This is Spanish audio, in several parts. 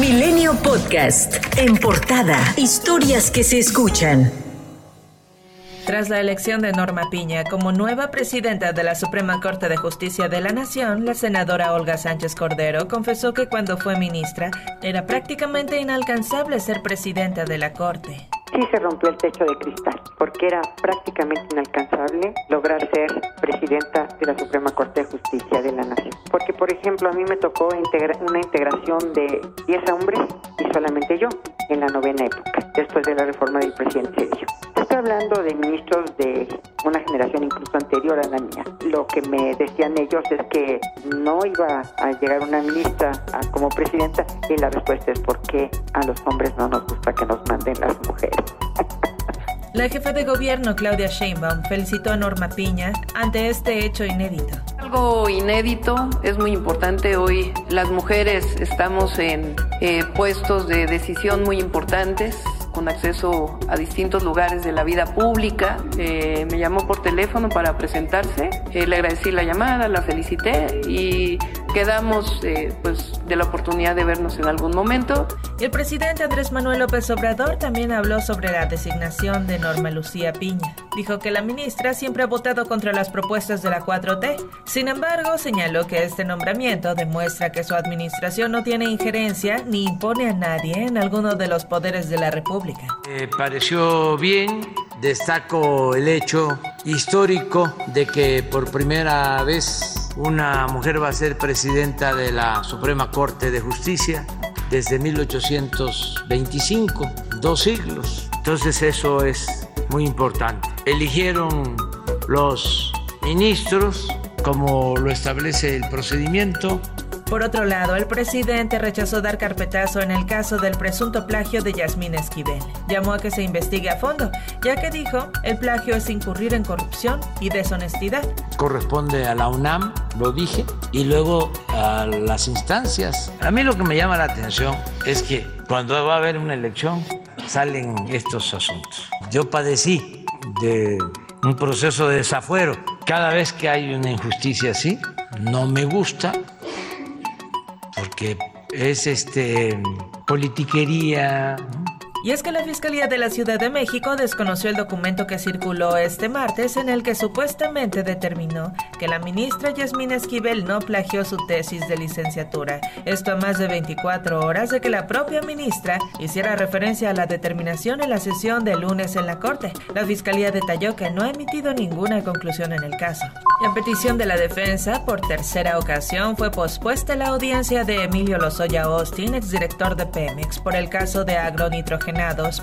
Milenio Podcast. En portada, historias que se escuchan. Tras la elección de Norma Piña como nueva presidenta de la Suprema Corte de Justicia de la Nación, la senadora Olga Sánchez Cordero confesó que cuando fue ministra era prácticamente inalcanzable ser presidenta de la Corte sí se rompió el techo de cristal, porque era prácticamente inalcanzable lograr ser presidenta de la Suprema Corte de Justicia de la Nación. Porque, por ejemplo, a mí me tocó una integración de 10 hombres y solamente yo en la novena época, después de la reforma del presidente Cedillo. Estoy hablando de ministros de una generación incluso anterior a la mía. Lo que me decían ellos es que no iba a llegar una ministra como presidenta y la respuesta es porque a los hombres no nos gusta que nos manden las mujeres. La jefa de gobierno, Claudia Sheinbaum, felicitó a Norma Piña ante este hecho inédito. Algo inédito, es muy importante. Hoy las mujeres estamos en eh, puestos de decisión muy importantes con acceso a distintos lugares de la vida pública. Eh, me llamó por teléfono para presentarse, eh, le agradecí la llamada, la felicité y quedamos eh, pues de la oportunidad de vernos en algún momento. El presidente Andrés Manuel López Obrador también habló sobre la designación de Norma Lucía Piña. Dijo que la ministra siempre ha votado contra las propuestas de la 4T. Sin embargo, señaló que este nombramiento demuestra que su administración no tiene injerencia ni impone a nadie en alguno de los poderes de la República. Me pareció bien, destaco el hecho histórico de que por primera vez una mujer va a ser presidenta de la Suprema Corte de Justicia desde 1825, dos siglos. Entonces eso es muy importante. Eligieron los ministros como lo establece el procedimiento por otro lado, el presidente rechazó dar carpetazo en el caso del presunto plagio de Yasmín Esquivel. Llamó a que se investigue a fondo, ya que dijo, el plagio es incurrir en corrupción y deshonestidad. Corresponde a la UNAM, lo dije, y luego a las instancias. A mí lo que me llama la atención es que cuando va a haber una elección salen estos asuntos. Yo padecí de un proceso de desafuero. Cada vez que hay una injusticia así, no me gusta porque es este politiquería. Y es que la Fiscalía de la Ciudad de México desconoció el documento que circuló este martes en el que supuestamente determinó que la ministra Yasmina Esquivel no plagió su tesis de licenciatura. Esto a más de 24 horas de que la propia ministra hiciera referencia a la determinación en la sesión de lunes en la Corte. La Fiscalía detalló que no ha emitido ninguna conclusión en el caso. A petición de la defensa, por tercera ocasión fue pospuesta la audiencia de Emilio Lozoya Austin, exdirector de Pemex, por el caso de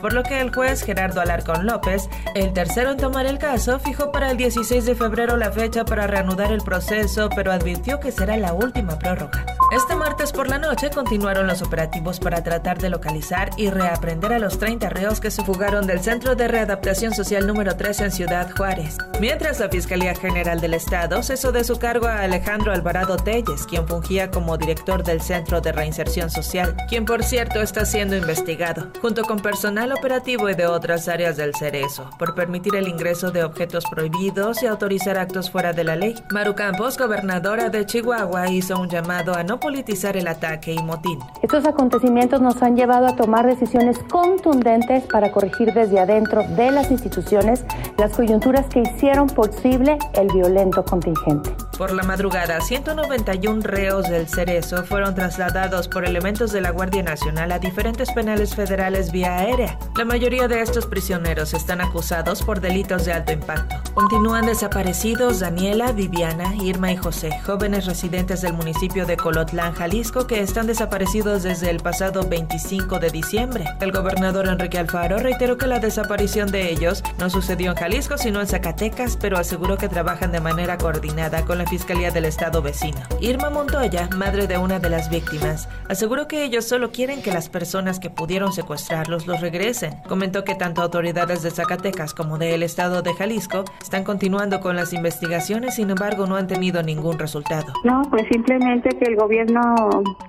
por lo que el juez Gerardo Alarcón López, el tercero en tomar el caso, fijó para el 16 de febrero la fecha para reanudar el proceso, pero advirtió que será la última prórroga. Este martes por la noche continuaron los operativos para tratar de localizar y reaprender a los 30 reos que se fugaron del Centro de Readaptación Social número 3 en Ciudad Juárez. Mientras la Fiscalía General del Estado cesó de su cargo a Alejandro Alvarado Telles, quien fungía como director del Centro de Reinserción Social, quien por cierto está siendo investigado, junto con personal operativo y de otras áreas del Cerezo, por permitir el ingreso de objetos prohibidos y autorizar actos fuera de la ley. Maru Campos, gobernadora de Chihuahua, hizo un llamado a no politizar el ataque y motín. Estos acontecimientos nos han llevado a tomar decisiones contundentes para corregir desde adentro de las instituciones las coyunturas que hicieron posible el violento contingente. Por la madrugada, 191 reos del Cerezo fueron trasladados por elementos de la Guardia Nacional a diferentes penales federales vía aérea. La mayoría de estos prisioneros están acusados por delitos de alto impacto. Continúan desaparecidos Daniela, Viviana, Irma y José, jóvenes residentes del municipio de Colotlán, Jalisco, que están desaparecidos desde el pasado 25 de diciembre. El gobernador Enrique Alfaro reiteró que la desaparición de ellos no sucedió en Jalisco, sino en Zacatecas, pero aseguró que trabajan de manera coordinada con la Fiscalía del Estado vecino. Irma Montoya, madre de una de las víctimas, aseguró que ellos solo quieren que las personas que pudieron secuestrarlos los regresen. Comentó que tanto autoridades de Zacatecas como del Estado de Jalisco están continuando con las investigaciones, sin embargo no han tenido ningún resultado. No, pues simplemente que el gobierno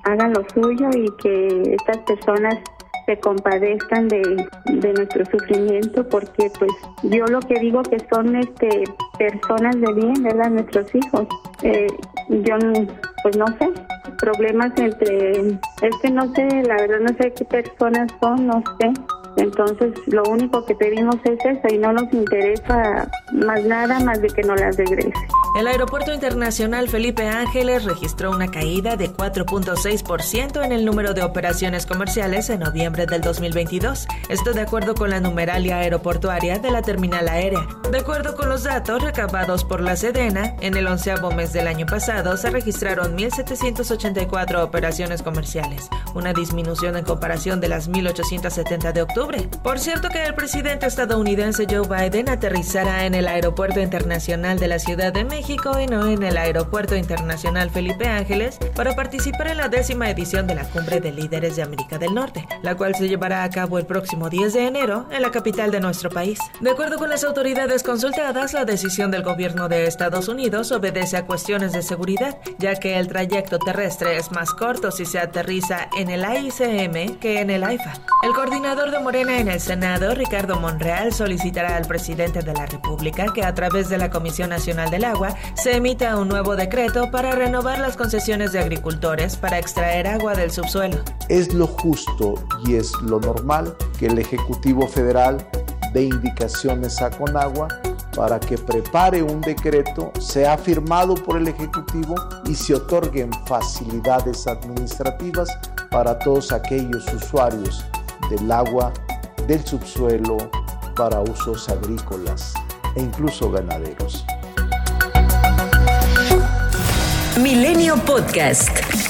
haga lo suyo y que estas personas se compadezcan de, de, nuestro sufrimiento porque pues yo lo que digo que son este personas de bien, ¿verdad? Nuestros hijos. Eh, yo pues no sé, problemas entre, es que no sé, la verdad no sé qué personas son, no sé. Entonces, lo único que pedimos es eso y no nos interesa más nada más de que no las regrese. El Aeropuerto Internacional Felipe Ángeles registró una caída de 4.6% en el número de operaciones comerciales en noviembre del 2022. Esto de acuerdo con la numeralia aeroportuaria de la terminal aérea. De acuerdo con los datos recabados por la Sedena, en el onceavo mes del año pasado se registraron 1.784 operaciones comerciales, una disminución en comparación de las 1.870 de octubre por cierto que el presidente estadounidense Joe Biden aterrizará en el Aeropuerto Internacional de la Ciudad de México y no en el Aeropuerto Internacional Felipe Ángeles para participar en la décima edición de la Cumbre de Líderes de América del Norte, la cual se llevará a cabo el próximo 10 de enero en la capital de nuestro país. De acuerdo con las autoridades consultadas, la decisión del gobierno de Estados Unidos obedece a cuestiones de seguridad, ya que el trayecto terrestre es más corto si se aterriza en el AICM que en el AIFA. El coordinador de en el Senado, Ricardo Monreal, solicitará al presidente de la República que a través de la Comisión Nacional del Agua se emita un nuevo decreto para renovar las concesiones de agricultores para extraer agua del subsuelo. Es lo justo y es lo normal que el Ejecutivo Federal dé indicaciones a Conagua para que prepare un decreto, sea firmado por el Ejecutivo y se otorguen facilidades administrativas para todos aquellos usuarios del agua del subsuelo para usos agrícolas e incluso ganaderos. Milenio Podcast.